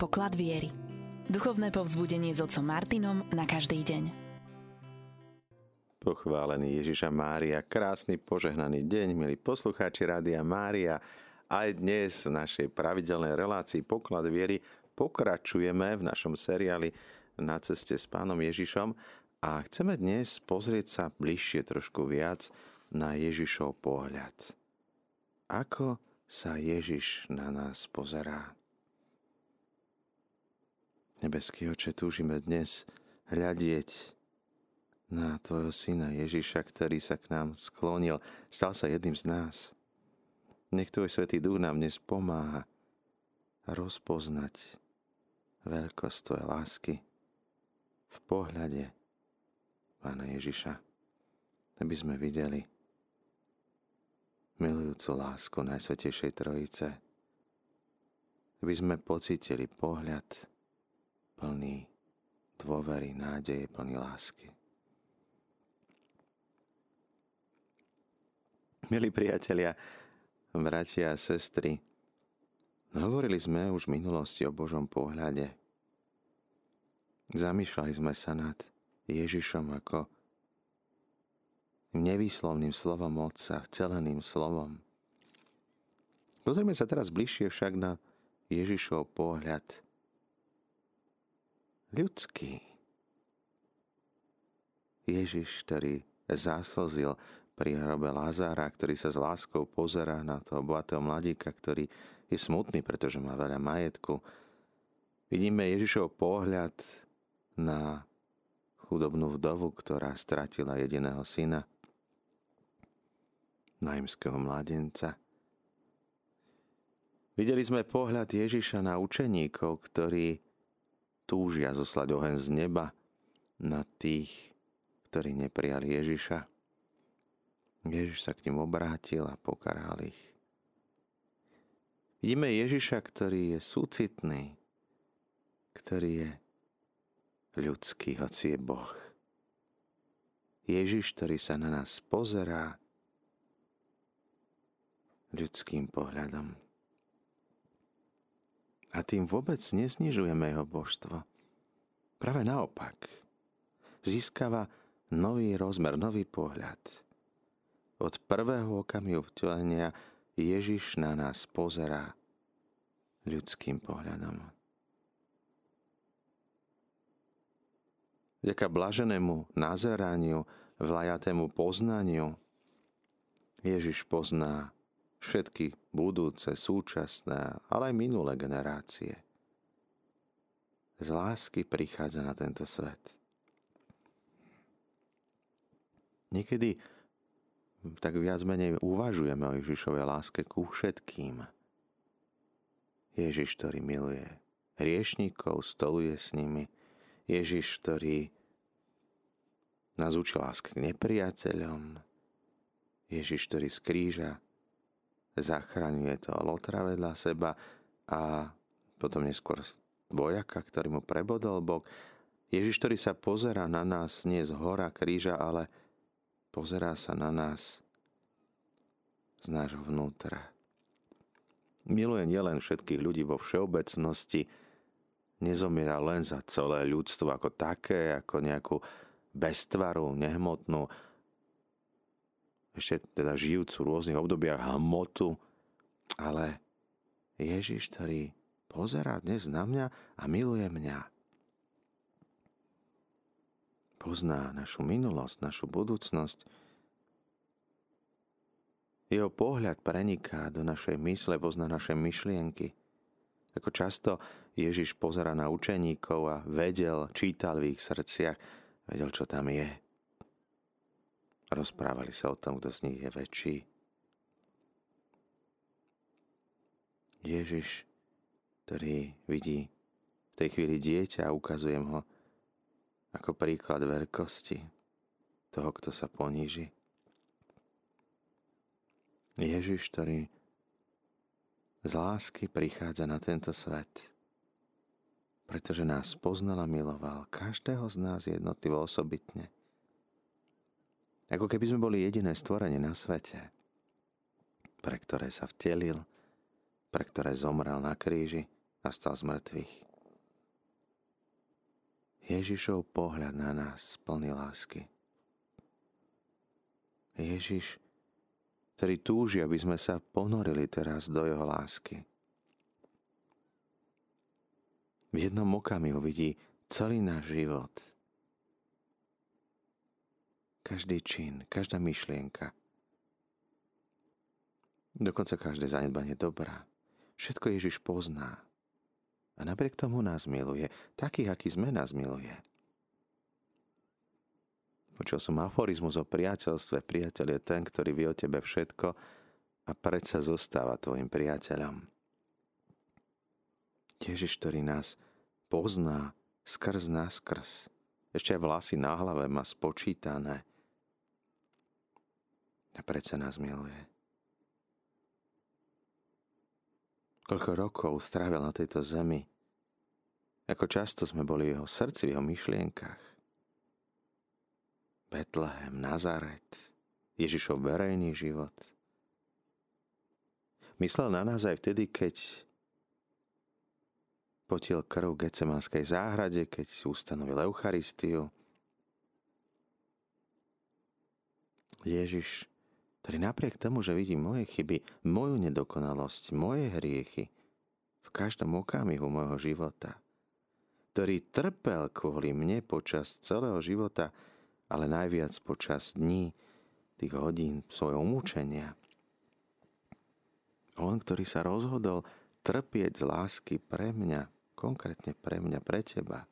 Poklad viery. Duchovné povzbudenie s otcom Martinom na každý deň. Pochválený Ježiša Mária, krásny požehnaný deň, milí poslucháči Rádia Mária. Aj dnes v našej pravidelnej relácii Poklad viery pokračujeme v našom seriáli Na ceste s pánom Ježišom a chceme dnes pozrieť sa bližšie trošku viac na Ježišov pohľad. Ako sa Ježiš na nás pozerá? Nebeský oče, túžime dnes hľadieť na Tvojho Syna Ježiša, ktorý sa k nám sklonil, stal sa jedným z nás. Nech Tvoj Svetý Duch nám dnes pomáha rozpoznať veľkosť Tvojej lásky v pohľade Pána Ježiša, aby sme videli milujúcu lásku Najsvetejšej Trojice, aby sme pocítili pohľad plný dôvery, nádeje, plný lásky. Milí priatelia, bratia a sestry, hovorili sme už v minulosti o Božom pohľade. Zamýšľali sme sa nad Ježišom ako nevýslovným slovom Otca, vceleným slovom. Pozrieme sa teraz bližšie však na Ježišov pohľad – ľudský. Ježiš, ktorý záslzil pri hrobe Lázára, ktorý sa s láskou pozerá na toho bohatého mladíka, ktorý je smutný, pretože má veľa majetku. Vidíme Ježišov pohľad na chudobnú vdovu, ktorá stratila jediného syna, najmského mladenca. Videli sme pohľad Ježiša na učeníkov, ktorí túžia zoslať oheň z neba na tých, ktorí neprijali Ježiša. Ježiš sa k ním obrátil a pokaral ich. Vidíme Ježiša, ktorý je súcitný, ktorý je ľudský, hoci je Boh. Ježiš, ktorý sa na nás pozerá ľudským pohľadom. A tým vôbec neznižujeme jeho božstvo. Práve naopak. Získava nový rozmer, nový pohľad. Od prvého okamihu vtelenia Ježiš na nás pozerá ľudským pohľadom. Vďaka blaženému nazeraniu, vlajatému poznaniu, Ježiš pozná všetky budúce, súčasné, ale aj minulé generácie. Z lásky prichádza na tento svet. Niekedy tak viac menej uvažujeme o Ježišovej láske ku všetkým. Ježiš, ktorý miluje hriešníkov, stoluje s nimi. Ježiš, ktorý nás učí láske k nepriateľom. Ježiš, ktorý z kríža zachraňuje to lotra vedľa seba a potom neskôr vojaka, ktorý mu prebodol bok. Ježiš, ktorý sa pozera na nás nie z hora kríža, ale pozerá sa na nás z nášho vnútra. Miluje nielen všetkých ľudí vo všeobecnosti, nezomiera len za celé ľudstvo ako také, ako nejakú bestvaru, nehmotnú, ešte teda žijúcu v rôznych obdobiach hmotu, ale Ježiš, ktorý pozerá dnes na mňa a miluje mňa. Pozná našu minulosť, našu budúcnosť. Jeho pohľad preniká do našej mysle, pozná naše myšlienky. Ako často Ježiš pozera na učeníkov a vedel, čítal v ich srdciach, vedel, čo tam je. Rozprávali sa o tom, kto z nich je väčší. Ježiš, ktorý vidí v tej chvíli dieťa a ukazujem ho ako príklad veľkosti toho, kto sa poníži. Ježiš, ktorý z lásky prichádza na tento svet, pretože nás poznal miloval, každého z nás jednotlivo osobitne – ako keby sme boli jediné stvorenie na svete, pre ktoré sa vtelil, pre ktoré zomrel na kríži a stal z mŕtvych. Ježišov pohľad na nás plný lásky. Ježiš, ktorý túži, aby sme sa ponorili teraz do jeho lásky. V jednom okamihu vidí celý náš život. Každý čin, každá myšlienka. Dokonca každé zanedbanie dobrá. Všetko Ježiš pozná. A napriek tomu nás miluje. Takých, aký sme, nás miluje. Počul som aforizmus o priateľstve. Priateľ je ten, ktorý vie o tebe všetko a predsa zostáva tvojim priateľom. Ježiš, ktorý nás pozná skrz na skrz. Ešte aj vlasy na hlave má spočítané. A predsa nás miluje. Koľko rokov strávil na tejto zemi. Ako často sme boli v jeho srdci, v jeho myšlienkach. Betlehem, Nazaret, Ježišov verejný život. Myslel na nás aj vtedy, keď potil krv v záhrade, keď ustanovil Eucharistiu. Ježiš, ktorý napriek tomu, že vidí moje chyby, moju nedokonalosť, moje hriechy, v každom okamihu môjho života, ktorý trpel kvôli mne počas celého života, ale najviac počas dní, tých hodín svojho umúčenia. On, ktorý sa rozhodol trpieť z lásky pre mňa, konkrétne pre mňa, pre teba,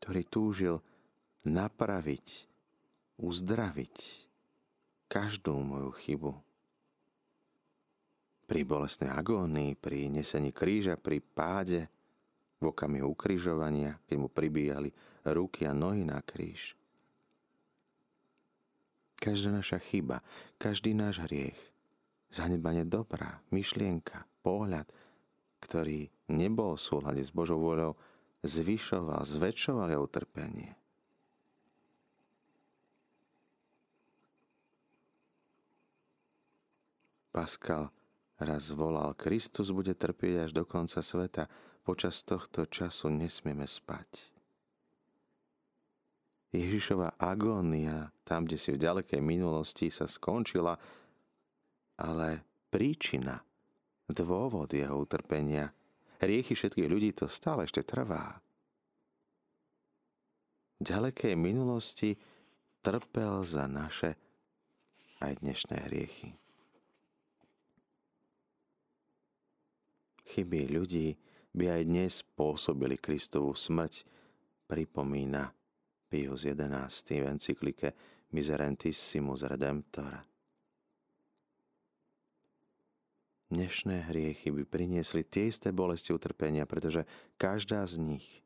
ktorý túžil napraviť, uzdraviť každú moju chybu. Pri bolestnej agónii, pri nesení kríža, pri páde, v okamihu ukrižovania, keď mu pribíjali ruky a nohy na kríž. Každá naša chyba, každý náš hriech, zanedbanie dobrá, myšlienka, pohľad, ktorý nebol v súhľade s Božou voľou, zvyšoval, zväčšoval jeho utrpenie. Pascal raz volal, Kristus bude trpieť až do konca sveta, počas tohto času nesmieme spať. Ježišova agónia, tam, kde si v ďalekej minulosti sa skončila, ale príčina, dôvod jeho utrpenia, hriechy všetkých ľudí to stále ešte trvá. V ďalekej minulosti trpel za naše aj dnešné hriechy. Chyby ľudí, by aj dnes pôsobili Kristovú smrť, pripomína Pius XI. v encyklike Miserentissimus Redemptor. Dnešné hriechy by priniesli tie isté bolesti utrpenia, pretože každá z nich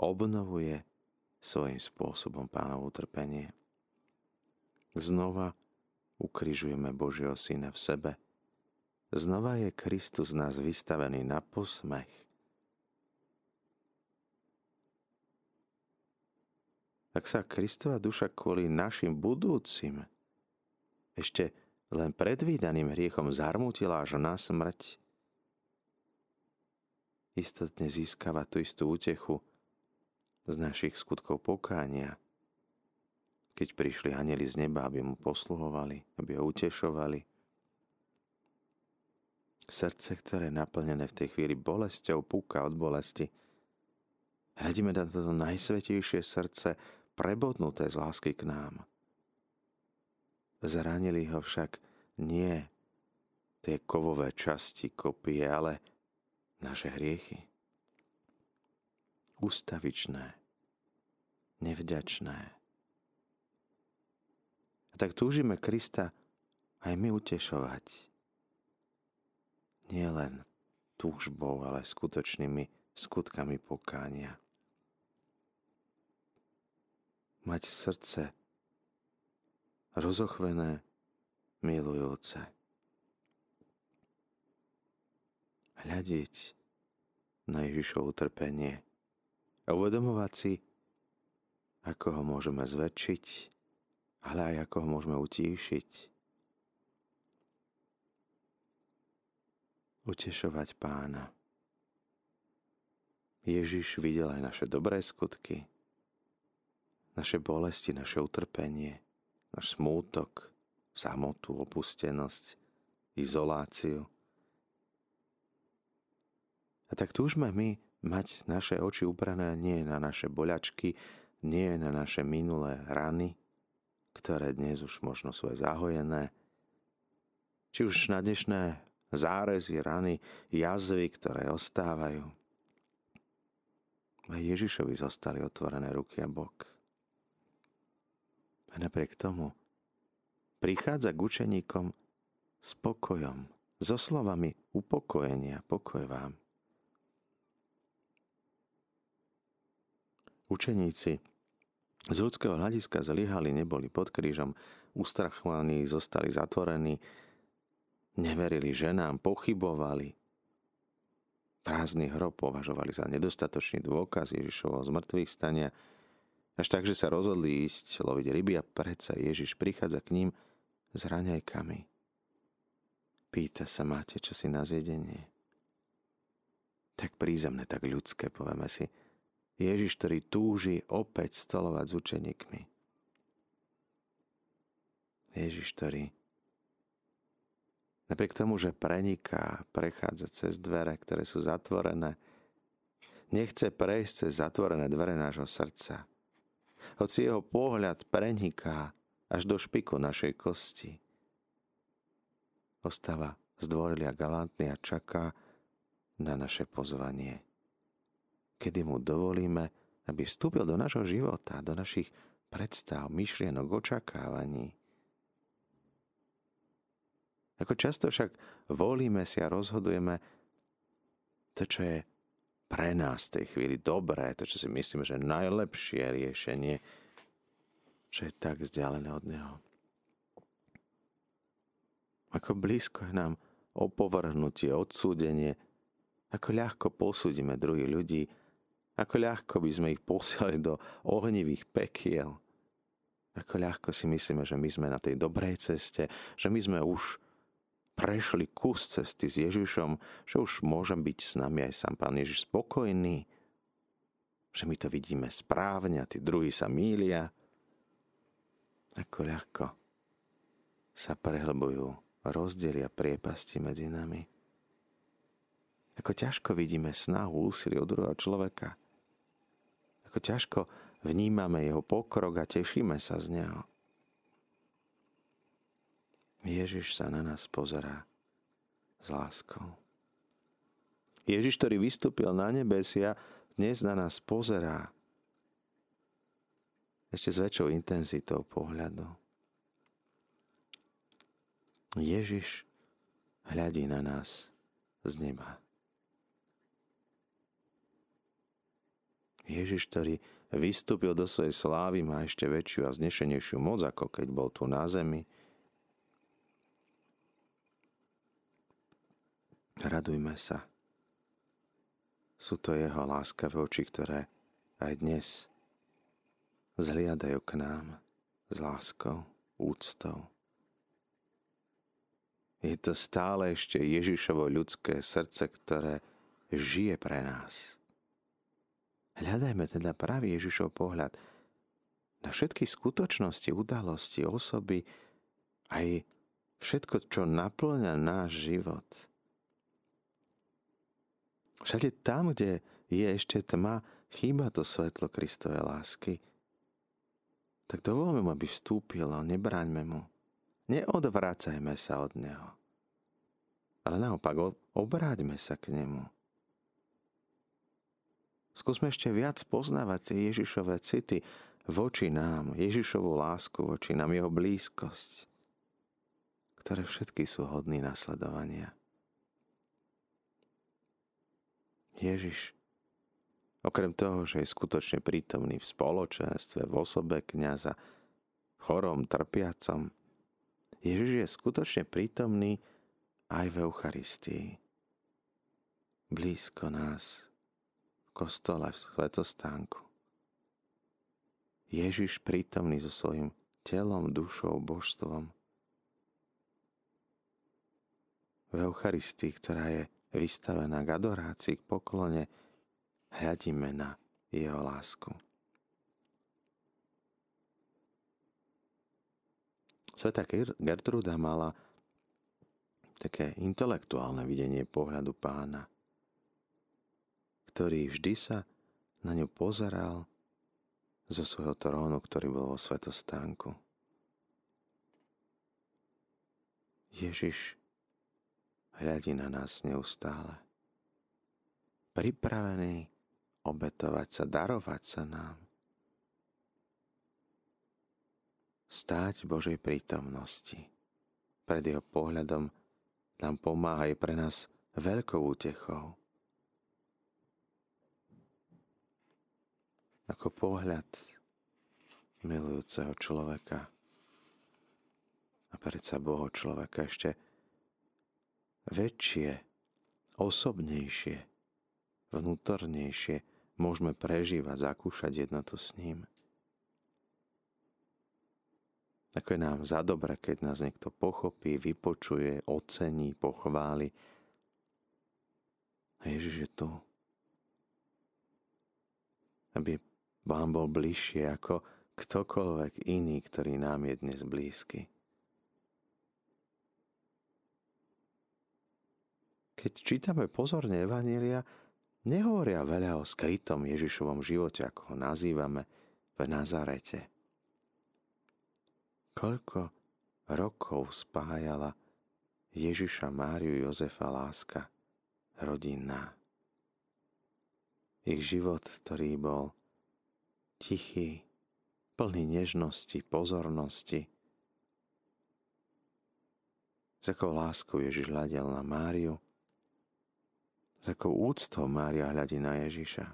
obnovuje svojím spôsobom pánovo utrpenie. Znova ukrižujeme Božieho Syna v sebe – Znova je Kristus nás vystavený na posmech. Ak sa Kristova duša kvôli našim budúcim ešte len predvídaným hriechom zarmutila až na smrť, istotne získava tú istú útechu z našich skutkov pokánia, keď prišli anjeli z neba, aby mu posluhovali, aby ho utešovali, Srdce, ktoré je naplnené v tej chvíli bolesťou, púka od bolesti. Hľadíme na toto najsvetejšie srdce, prebodnuté z lásky k nám. Zranili ho však nie tie kovové časti kopie, ale naše hriechy. Ústavičné, nevďačné. A tak túžime Krista aj my utešovať nielen túžbou, ale skutočnými skutkami pokánia. Mať srdce rozochvené, milujúce. Hľadiť na Ježišovo utrpenie a uvedomovať si, ako ho môžeme zväčšiť, ale aj ako ho môžeme utíšiť utešovať pána. Ježiš videl aj naše dobré skutky, naše bolesti, naše utrpenie, náš smútok, samotu, opustenosť, izoláciu. A tak túžme my mať naše oči uprané nie na naše boľačky, nie na naše minulé rany, ktoré dnes už možno sú aj zahojené, či už na dnešné zárezy, rany, jazvy, ktoré ostávajú. A Ježišovi zostali otvorené ruky a bok. A napriek tomu prichádza k učeníkom s pokojom, so slovami upokojenia, pokoj vám. Učeníci z ľudského hľadiska zlyhali, neboli pod krížom, ustrachovaní, zostali zatvorení, neverili ženám, pochybovali. Prázdny hrob považovali za nedostatočný dôkaz Ježišovho zmrtvých stania, až tak, že sa rozhodli ísť loviť ryby a predsa Ježiš prichádza k ním s raňajkami. Pýta sa, máte čo na zjedenie? Tak prízemné, tak ľudské, povieme si. Ježiš, ktorý túži opäť stolovať s učeníkmi. Ježiš, ktorý napriek tomu, že preniká, prechádza cez dvere, ktoré sú zatvorené, nechce prejsť cez zatvorené dvere nášho srdca. Hoci jeho pohľad preniká až do špiku našej kosti. Ostáva zdvorilý a galantný a čaká na naše pozvanie kedy mu dovolíme, aby vstúpil do našho života, do našich predstav, myšlienok, očakávaní. Ako často však volíme si a rozhodujeme to, čo je pre nás v tej chvíli dobré, to, čo si myslíme, že najlepšie riešenie, čo je tak vzdialené od Neho. Ako blízko je nám opovrhnutie, odsúdenie, ako ľahko posúdime druhých ľudí ako ľahko by sme ich posiali do ohnivých pekiel. Ako ľahko si myslíme, že my sme na tej dobrej ceste, že my sme už prešli kus cesty s Ježišom, že už môžem byť s nami aj sám Pán Ježiš spokojný, že my to vidíme správne a tí druhí sa mília. Ako ľahko sa prehlbujú rozdiely a priepasti medzi nami. Ako ťažko vidíme snahu, úsilie od druhého človeka – ako ťažko vnímame jeho pokrok a tešíme sa z neho. Ježiš sa na nás pozerá s láskou. Ježiš, ktorý vystúpil na nebesia, dnes na nás pozerá ešte s väčšou intenzitou pohľadu. Ježiš hľadí na nás z neba. Ježiš, ktorý vystúpil do svojej slávy, má ešte väčšiu a znešenejšiu moc, ako keď bol tu na zemi. Radujme sa. Sú to jeho láskavé oči, ktoré aj dnes zhliadajú k nám s láskou, úctou. Je to stále ešte Ježišovo ľudské srdce, ktoré žije pre nás. Hľadajme teda pravý Ježišov pohľad na všetky skutočnosti, udalosti, osoby, aj všetko, čo naplňa náš život. Všade tam, kde je ešte tma, chýba to svetlo Kristovej lásky. Tak dovolme mu, aby vstúpil a nebráňme mu. Neodvracajme sa od neho. Ale naopak, obráťme sa k nemu. Skúsme ešte viac poznávať tie Ježišové city voči nám, Ježišovú lásku voči nám, jeho blízkosť, ktoré všetky sú hodný nasledovania. Ježiš, okrem toho, že je skutočne prítomný v spoločenstve, v osobe kniaza, chorom, trpiacom, Ježiš je skutočne prítomný aj v Eucharistii. Blízko nás, kostole, v svetostánku. Ježiš prítomný so svojím telom, dušou, božstvom. V Eucharistii, ktorá je vystavená k adorácii, k poklone, hľadíme na jeho lásku. Sveta Gertruda mala také intelektuálne videnie pohľadu pána, ktorý vždy sa na ňu pozeral zo svojho trónu, ktorý bol vo svetostánku. Ježiš hľadí na nás neustále. Pripravený obetovať sa, darovať sa nám. Stáť Božej prítomnosti. Pred jeho pohľadom nám pomáha aj pre nás veľkou útechou. Ako pohľad milujúceho človeka a predsa Boho človeka ešte väčšie, osobnejšie, vnútornejšie môžeme prežívať, zakúšať jednotu s ním. Ako je nám za dobre, keď nás niekto pochopí, vypočuje, ocení, pochváli. A Ježiš je tu. Aby vám bol bližšie ako ktokoľvek iný, ktorý nám je dnes blízky. Keď čítame pozorne Evanília, nehovoria veľa o skrytom Ježišovom živote, ako ho nazývame v Nazarete. Koľko rokov spájala Ježiša, Máriu, Jozefa láska rodinná. Ich život, ktorý bol tichý, plný nežnosti, pozornosti. S akou láskou Ježiš hľadel na Máriu, s akou úctou Mária hľadí na Ježiša.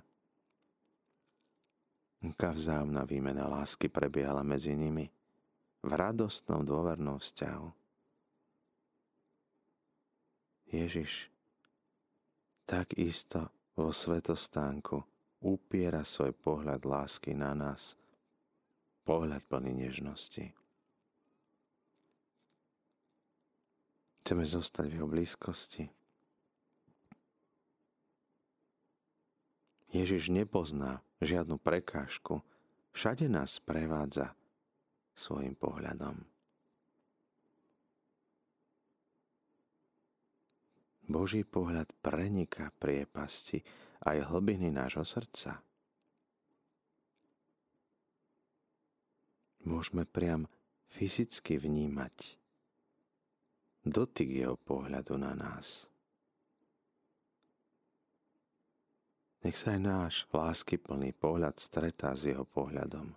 Aká vzájomná výmena lásky prebiehala medzi nimi v radostnom dôvernom vzťahu. Ježiš takisto vo svetostánku upiera svoj pohľad lásky na nás, pohľad plný nežnosti. Chceme zostať v jeho blízkosti. Ježiš nepozná žiadnu prekážku, všade nás prevádza svojim pohľadom. Boží pohľad preniká priepasti aj hlbiny nášho srdca. Môžeme priam fyzicky vnímať dotyk jeho pohľadu na nás. Nech sa aj náš láskyplný pohľad stretá s jeho pohľadom.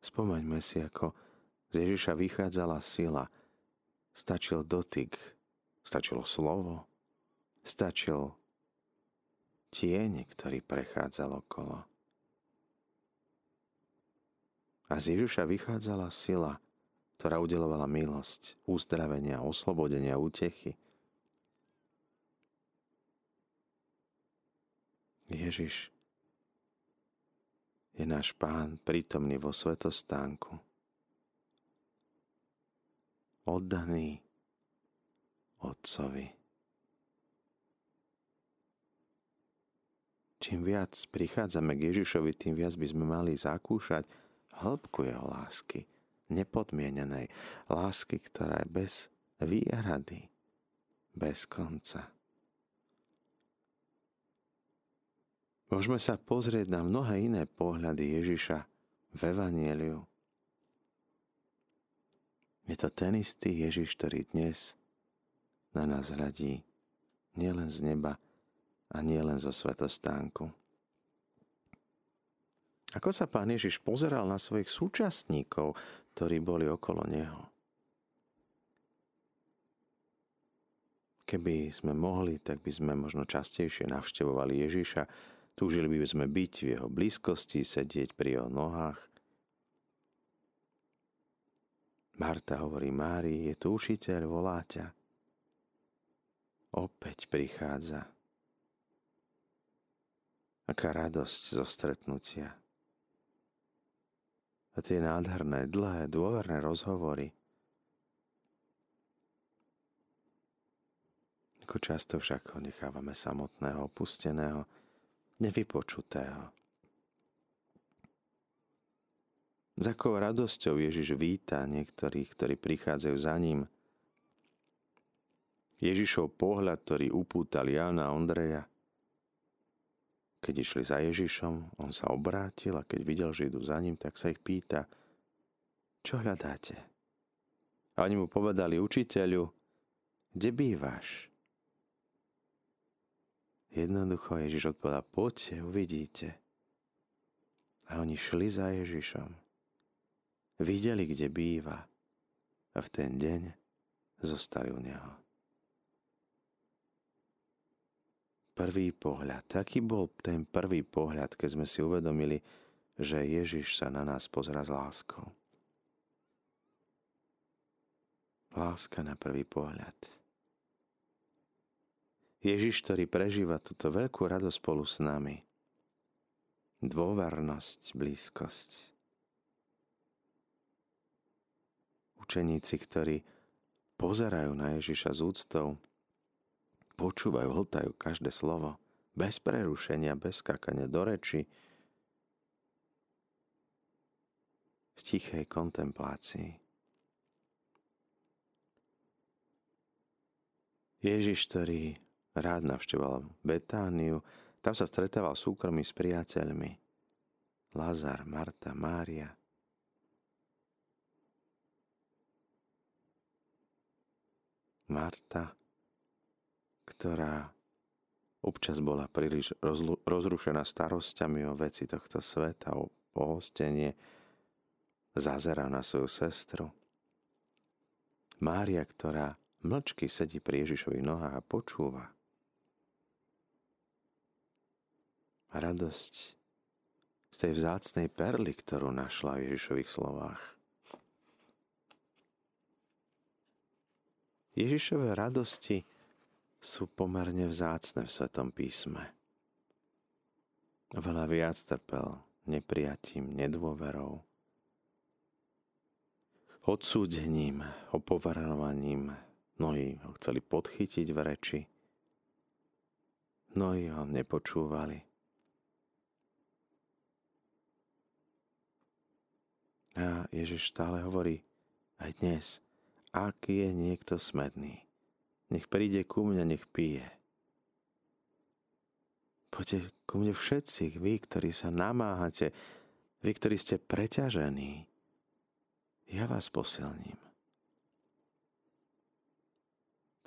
Spomeňme si, ako z Ježiša vychádzala sila. Stačil dotyk, stačilo slovo, stačil tieň, ktorý prechádzal okolo. A z Ježiša vychádzala sila, ktorá udelovala milosť, uzdravenia, oslobodenia, útechy. Ježiš je náš pán prítomný vo svetostánku. Oddaný Otcovi. Čím viac prichádzame k Ježišovi, tým viac by sme mali zakúšať hĺbku jeho lásky, nepodmienenej lásky, ktorá je bez výhrady, bez konca. Môžeme sa pozrieť na mnohé iné pohľady Ježiša v Evanieliu. Je to ten istý Ježiš, ktorý dnes na nás hľadí nielen z neba a nielen zo svetostánku. Ako sa pán Ježiš pozeral na svojich súčasníkov, ktorí boli okolo neho? Keby sme mohli, tak by sme možno častejšie navštevovali Ježiša, Túžili by sme byť v jeho blízkosti, sedieť pri jeho nohách. Marta hovorí Márii, je tu učiteľ, volá ťa. Opäť prichádza. Aká radosť zo stretnutia. A tie nádherné, dlhé, dôverné rozhovory. Ako často však ho nechávame samotného, opusteného, nevypočutého. S akou radosťou Ježiš víta niektorých, ktorí prichádzajú za ním. Ježišov pohľad, ktorý upútal Jána a Ondreja. Keď išli za Ježišom, on sa obrátil a keď videl, že idú za ním, tak sa ich pýta, čo hľadáte? A oni mu povedali, učiteľu, kde bývaš? Jednoducho Ježiš odpovedal, poďte, uvidíte. A oni šli za Ježišom videli, kde býva a v ten deň zostali u neho. Prvý pohľad. Taký bol ten prvý pohľad, keď sme si uvedomili, že Ježiš sa na nás pozera s láskou. Láska na prvý pohľad. Ježiš, ktorý prežíva túto veľkú radosť spolu s nami. Dôvernosť, blízkosť. učeníci, ktorí pozerajú na Ježiša z úctou, počúvajú, hltajú každé slovo, bez prerušenia, bez skakania do reči, v tichej kontemplácii. Ježiš, ktorý rád navštevoval Betániu, tam sa stretával súkromí s priateľmi. Lazar, Marta, Mária – Marta, ktorá občas bola príliš rozrušená starosťami o veci tohto sveta, o pohostenie, zazera na svoju sestru. Mária, ktorá mlčky sedí pri Ježišových nohách a počúva. A radosť z tej vzácnej perly, ktorú našla v Ježišových slovách. Ježišové radosti sú pomerne vzácne v Svetom písme. Veľa viac trpel neprijatím, nedôverou, odsúdením, opovarovaním. Mnohí ho chceli podchytiť v reči, mnohí ho nepočúvali. A Ježiš stále hovorí aj dnes – ak je niekto smedný, nech príde ku mne, nech pije. Poďte ku mne všetci, vy, ktorí sa namáhate, vy, ktorí ste preťažení. Ja vás posilním.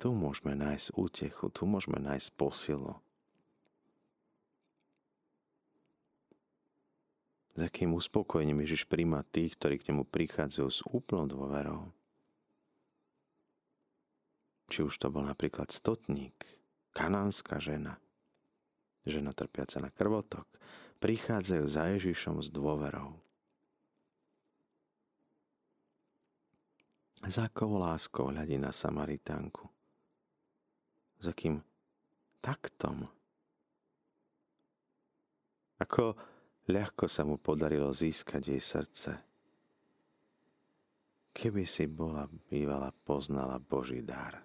Tu môžeme nájsť útechu, tu môžeme nájsť posilu. S akým uspokojením Ježiš príjma tých, ktorí k nemu prichádzajú s úplnou dôverou. Či už to bol napríklad stotník, kanánska žena, žena trpiaca na krvotok, prichádzajú za Ježišom s dôverou. Za akou láskou hľadí na Samaritánku? Za kým taktom? Ako ľahko sa mu podarilo získať jej srdce. Keby si bola bývala poznala Boží dar.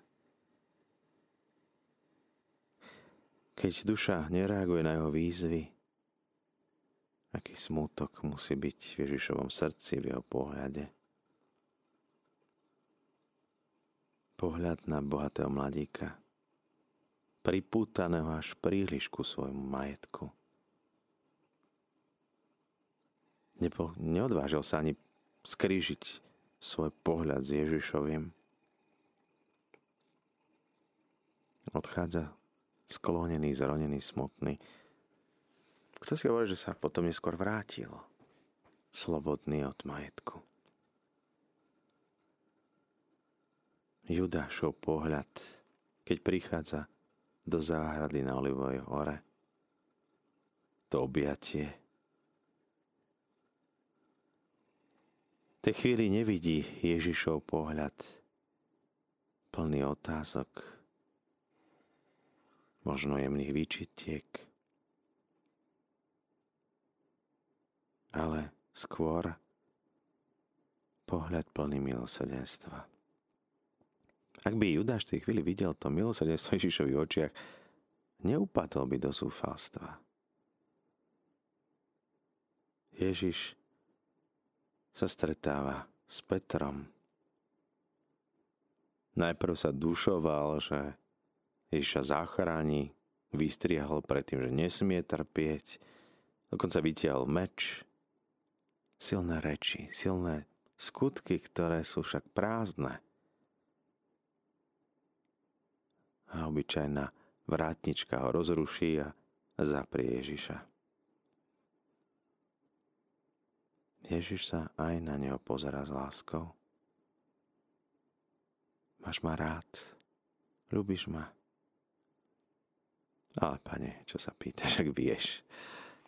Keď duša nereaguje na jeho výzvy, aký smútok musí byť v Ježišovom srdci, v jeho pohľade. Pohľad na bohatého mladíka, pripútaného až príliš ku svojmu majetku. Nepo, neodvážil sa ani skrížiť svoj pohľad s Ježišovým. Odchádza sklonený, zronený, smutný. Kto si hovorí, že sa potom neskôr vrátil, slobodný od majetku. Judášov pohľad, keď prichádza do záhrady na Olivovej hore, to objatie. Tej chvíli nevidí Ježišov pohľad plný otázok, možno jemných výčitiek, ale skôr pohľad plný milosrdenstva. Ak by Judáš v tej chvíli videl to milosrdenstvo Ježišovi v očiach, neupadol by do zúfalstva. Ježiš sa stretáva s Petrom. Najprv sa dušoval, že Ježiša zachráni, vystriahol predtým, že nesmie trpieť, dokonca vytiahol meč. Silné reči, silné skutky, ktoré sú však prázdne. A obyčajná vrátnička ho rozruší a zaprie Ježiša. Ježiš sa aj na neho pozera s láskou. Máš ma rád, ľubíš ma. Ale pane, čo sa pýtaš, ak vieš.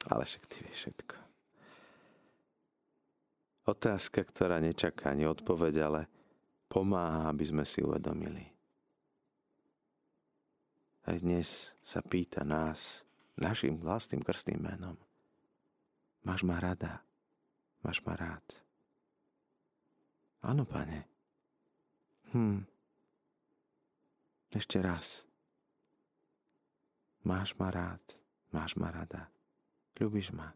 Ale však ty vieš všetko. Otázka, ktorá nečaká ani odpoveď, ale pomáha, aby sme si uvedomili. Aj dnes sa pýta nás, našim vlastným krstným menom. Máš ma rada? Máš ma rád? Áno, pane. Hm. Ešte raz. Máš ma rád, máš ma rada. Ľubíš ma.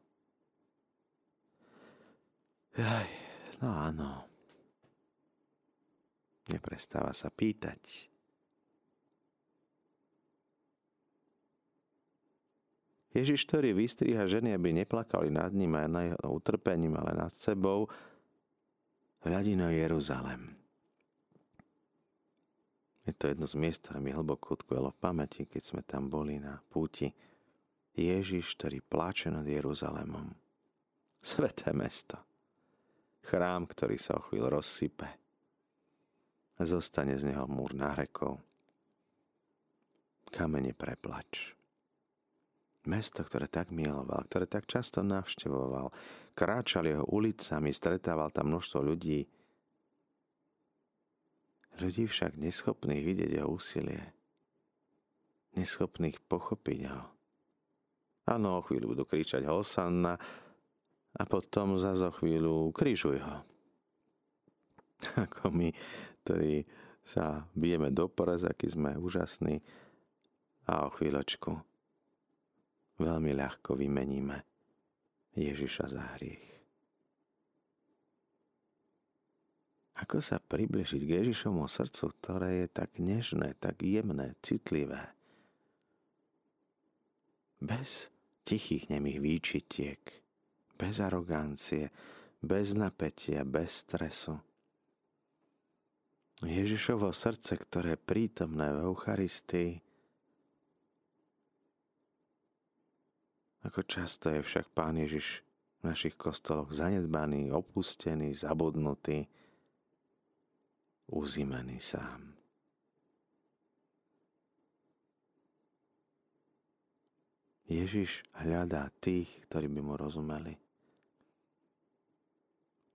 Jaj, no áno. Neprestáva sa pýtať. Ježiš, ktorý vystriha ženy, aby neplakali nad ním a na jeho utrpením, ale nad sebou, hľadí na Jeruzalem. Je to jedno z miest, ktoré mi hlboko utkvelo v pamäti, keď sme tam boli na púti. Ježiš, ktorý pláče nad Jeruzalémom. Sveté mesto. Chrám, ktorý sa o chvíľu rozsype. Zostane z neho múr nárekov. Kamene preplač. Mesto, ktoré tak miloval, ktoré tak často navštevoval, kráčal jeho ulicami, stretával tam množstvo ľudí. Ľudí však neschopných vidieť jeho úsilie. Neschopných pochopiť ho. Áno, o chvíľu budú kričať Hosanna, a potom za zo chvíľu križuj ho. Ako my, ktorí sa bijeme do porez, aký sme úžasní a o chvíľočku veľmi ľahko vymeníme Ježiša za hriech. Ako sa približiť k Ježišovmu srdcu, ktoré je tak nežné, tak jemné, citlivé, bez tichých nemých výčitiek, bez arogancie, bez napätia, bez stresu. Ježišovo srdce, ktoré je prítomné v Eucharistii, ako často je však Pán Ježiš v našich kostoloch zanedbaný, opustený, zabudnutý, uzimený sám. Ježiš hľadá tých, ktorí by mu rozumeli.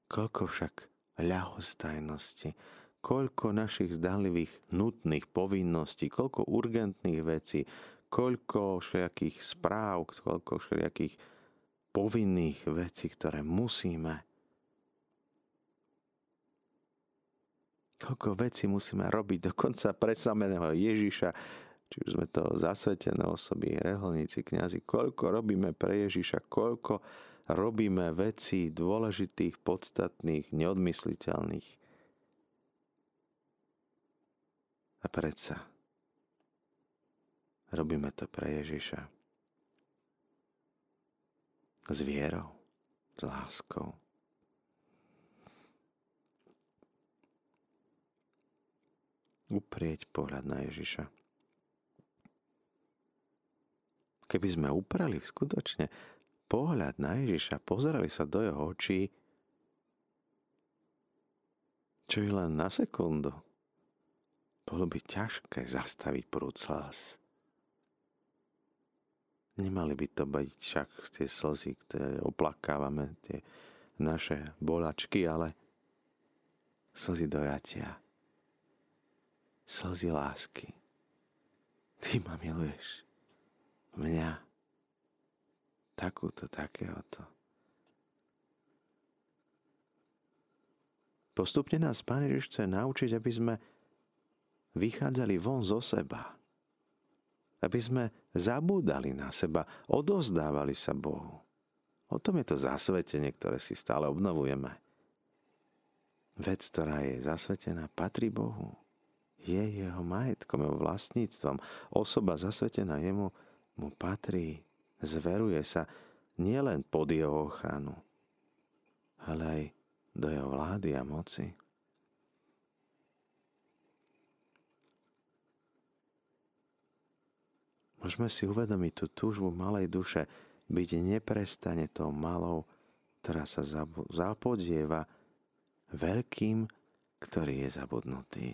Koľko však ľahostajnosti, koľko našich zdanlivých nutných povinností, koľko urgentných vecí, koľko všelijakých správ, koľko všelijakých povinných vecí, ktoré musíme. Koľko vecí musíme robiť, dokonca pre samého Ježiša, či už sme to zasvetené osoby, reholníci, kňazi, koľko robíme pre Ježiša, koľko robíme veci dôležitých, podstatných, neodmysliteľných. A predsa robíme to pre Ježiša. S vierou, s láskou. Uprieť pohľad na Ježiša. Keby sme uprali skutočne pohľad na Ježiša, pozerali sa do jeho očí, čo je len na sekundu, bolo by ťažké zastaviť prúd slz. Nemali by to byť však tie slzy, ktoré oplakávame, tie naše bolačky, ale slzy dojatia, slzy lásky. Ty ma miluješ. Mňa takúto, takéhoto. Postupne nás Pán Ježiš chce naučiť, aby sme vychádzali von zo seba. Aby sme zabúdali na seba, odozdávali sa Bohu. O tom je to zasvetenie, ktoré si stále obnovujeme. Vec, ktorá je zasvetená, patrí Bohu. Je jeho majetkom, jeho vlastníctvom. Osoba zasvetená jemu mu patrí. Zveruje sa nielen pod jeho ochranu, ale aj do jeho vlády a moci. Môžeme si uvedomiť tú túžbu malej duše byť neprestane tou malou, ktorá sa zapodieva veľkým, ktorý je zabudnutý.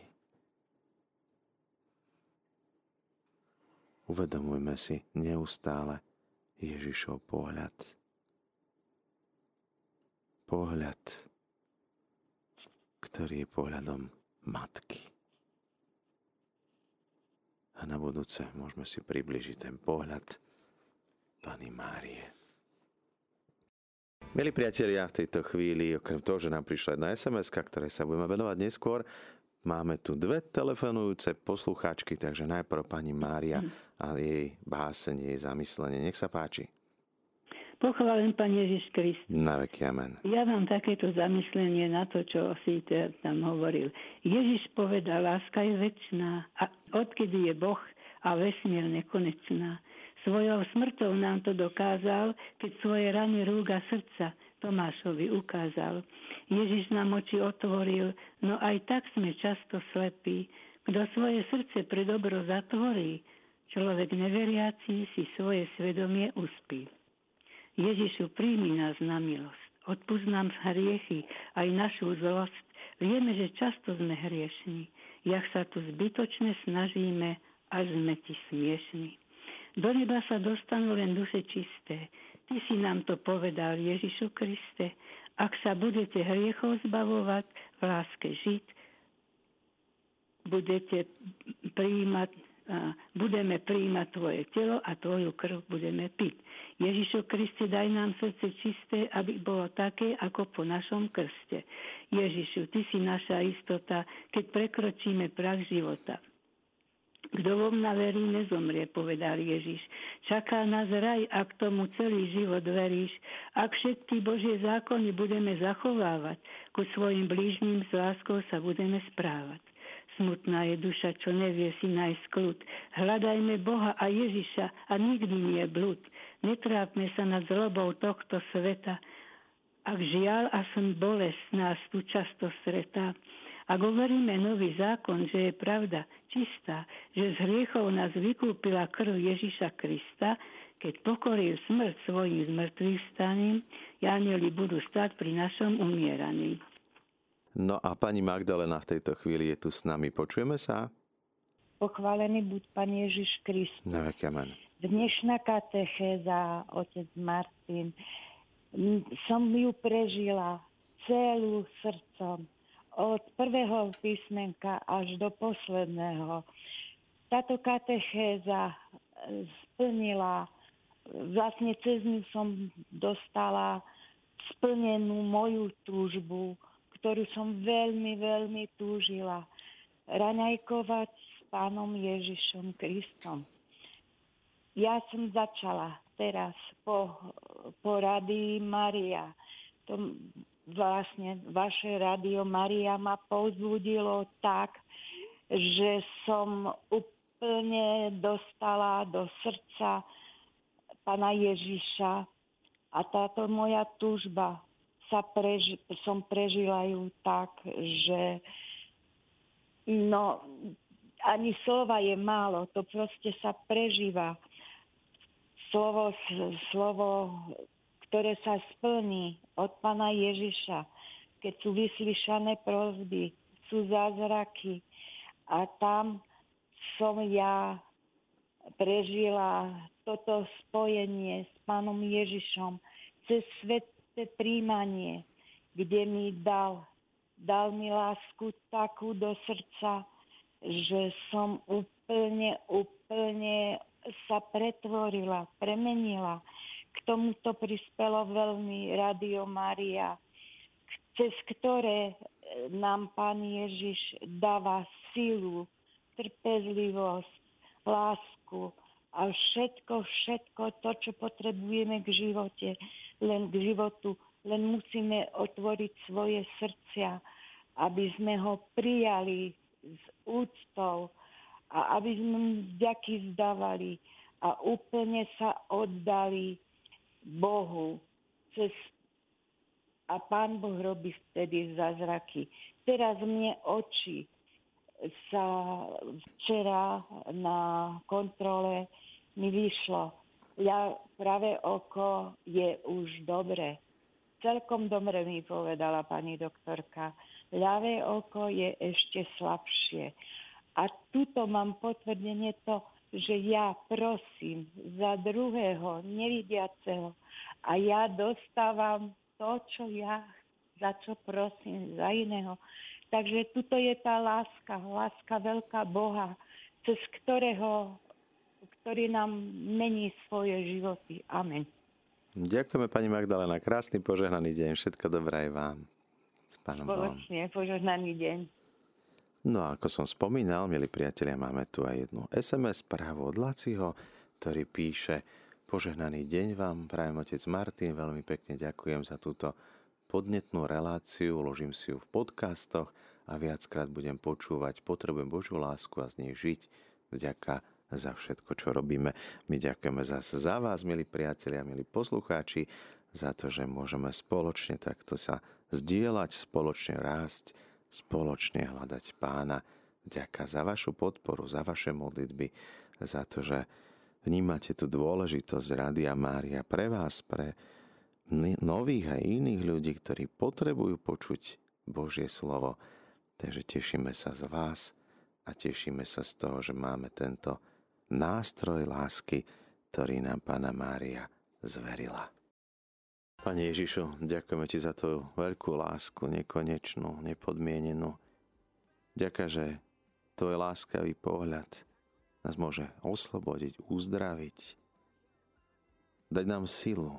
Uvedomujme si neustále Ježišov pohľad. Pohľad, ktorý je pohľadom matky. A na budúce môžeme si približiť ten pohľad Pani Márie. Milí priatelia, v tejto chvíli, okrem toho, že nám prišla jedna sms ktoré sa budeme venovať neskôr, máme tu dve telefonujúce poslucháčky, takže najprv pani Mária a jej báseň, jej zamyslenie. Nech sa páči. Pochválen Pán Ježiš Kristus. Na veky amen. Ja mám takéto zamyslenie na to, čo si tam hovoril. Ježiš povedal, láska je väčšiná a odkedy je Boh a vesmír nekonečná. Svojou smrťou nám to dokázal, keď svoje rany rúga srdca Tomášovi ukázal. Ježiš nám oči otvoril, no aj tak sme často slepí. Kto svoje srdce pre dobro zatvorí, človek neveriaci si svoje svedomie uspí. Ježišu, príjmi nás na milosť. Odpúsť nám hriechy, aj našu zlosť. Vieme, že často sme hriešni. Jak sa tu zbytočne snažíme, až sme ti smiešni. Do neba sa dostanú len duše čisté. Ty si nám to povedal, Ježišu Kriste. Ak sa budete hriechov zbavovať, v láske žiť, budete prijímať budeme príjmať Tvoje telo a Tvoju krv budeme piť. Ježišo Kriste, daj nám srdce čisté, aby bolo také, ako po našom krste. Ježišu, Ty si naša istota, keď prekročíme prach života. Kto vo mňa verí, nezomrie, povedal Ježiš. Čaká nás raj, ak tomu celý život veríš. Ak všetky Božie zákony budeme zachovávať, ku svojim blížnym s láskou sa budeme správať. Smutná je duša, čo nevie si nájsť kľud. Hľadajme Boha a Ježiša a nikdy nie blud. Netrápme sa nad zlobou tohto sveta. Ak žiaľ a som bolesť nás tu často stretá, ak hovoríme nový zákon, že je pravda čistá, že z hriechov nás vykúpila krv Ježiša Krista, keď pokoril smrť svojim zmrtvých staním, anieli budú stať pri našom umieraní. No a pani Magdalena v tejto chvíli je tu s nami. Počujeme sa? Pochválený buď Pán Ježiš Kristus. Na veky amen. Dnešná katechéza, otec Martin, som ju prežila celú srdcom. Od prvého písmenka až do posledného. Táto katechéza splnila, vlastne cez ňu som dostala splnenú moju túžbu, ktorú som veľmi, veľmi túžila. Raňajkovať s pánom Ježišom Kristom. Ja som začala teraz po, po Rady Maria. To vlastne vaše Radio Maria ma povzbudilo tak, že som úplne dostala do srdca Pana Ježiša a táto moja túžba sa preži, som prežila ju tak, že no ani slova je málo, to proste sa prežíva. Slovo, slovo, ktoré sa splní od Pana Ježiša, keď sú vyslyšané prozby, sú zázraky. A tam som ja prežila toto spojenie s Pánom Ježišom cez svet, isté príjmanie, kde mi dal, dal mi lásku takú do srdca, že som úplne, úplne sa pretvorila, premenila. K tomuto prispelo veľmi Radio Maria, cez ktoré nám Pán Ježiš dáva silu trpezlivosť, lásku a všetko, všetko to, čo potrebujeme k živote, len k životu, len musíme otvoriť svoje srdcia, aby sme ho prijali s úctou a aby sme vďaky zdávali a úplne sa oddali Bohu cez a Pán Boh robí vtedy zázraky. Teraz mne oči sa včera na kontrole mi vyšlo. Ja práve oko je už dobre. Celkom dobre mi povedala pani doktorka. Ľavé oko je ešte slabšie. A tuto mám potvrdenie to, že ja prosím za druhého nevidiaceho a ja dostávam to, čo ja, za čo prosím, za iného. Takže tuto je tá láska, láska veľká Boha, cez ktorého, ktorý nám mení svoje životy. Amen. Ďakujeme pani Magdalena. Krásny požehnaný deň. Všetko dobré aj vám. S pánom Spoločne, požehnaný deň. No a ako som spomínal, milí priatelia, máme tu aj jednu SMS správu od Laciho, ktorý píše Požehnaný deň vám, prajem otec Martin, veľmi pekne ďakujem za túto podnetnú reláciu, uložím si ju v podcastoch a viackrát budem počúvať, potrebujem Božiu lásku a z nej žiť vďaka za všetko, čo robíme. My ďakujeme zase za vás, milí priatelia, milí poslucháči, za to, že môžeme spoločne takto sa zdieľať, spoločne rásť, spoločne hľadať pána. Ďaká za vašu podporu, za vaše modlitby, za to, že vnímate tú dôležitosť Rádia Mária pre vás, pre nových a iných ľudí, ktorí potrebujú počuť Božie slovo. Takže tešíme sa z vás a tešíme sa z toho, že máme tento nástroj lásky, ktorý nám Pána Mária zverila. Pane Ježišu, ďakujeme Ti za Tvoju veľkú lásku, nekonečnú, nepodmienenú. Ďakujem, že Tvoj láskavý pohľad nás môže oslobodiť, uzdraviť, dať nám silu,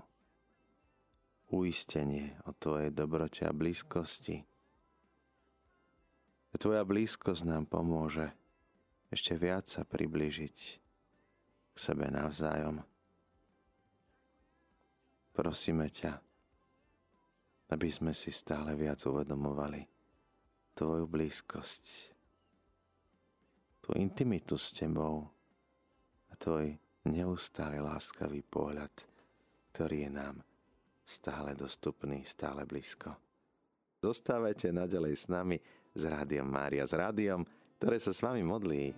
uistenie o Tvojej dobrote a blízkosti. Tvoja blízkosť nám pomôže ešte viac sa priblížiť k sebe navzájom Prosíme ťa, aby sme si stále viac uvedomovali Tvoju blízkosť, Tvoju intimitu s Tebou a Tvoj neustály láskavý pohľad, ktorý je nám stále dostupný, stále blízko. Zostávajte naďalej s nami s Rádiom Mária, s rádiom, ktoré sa s vami modlí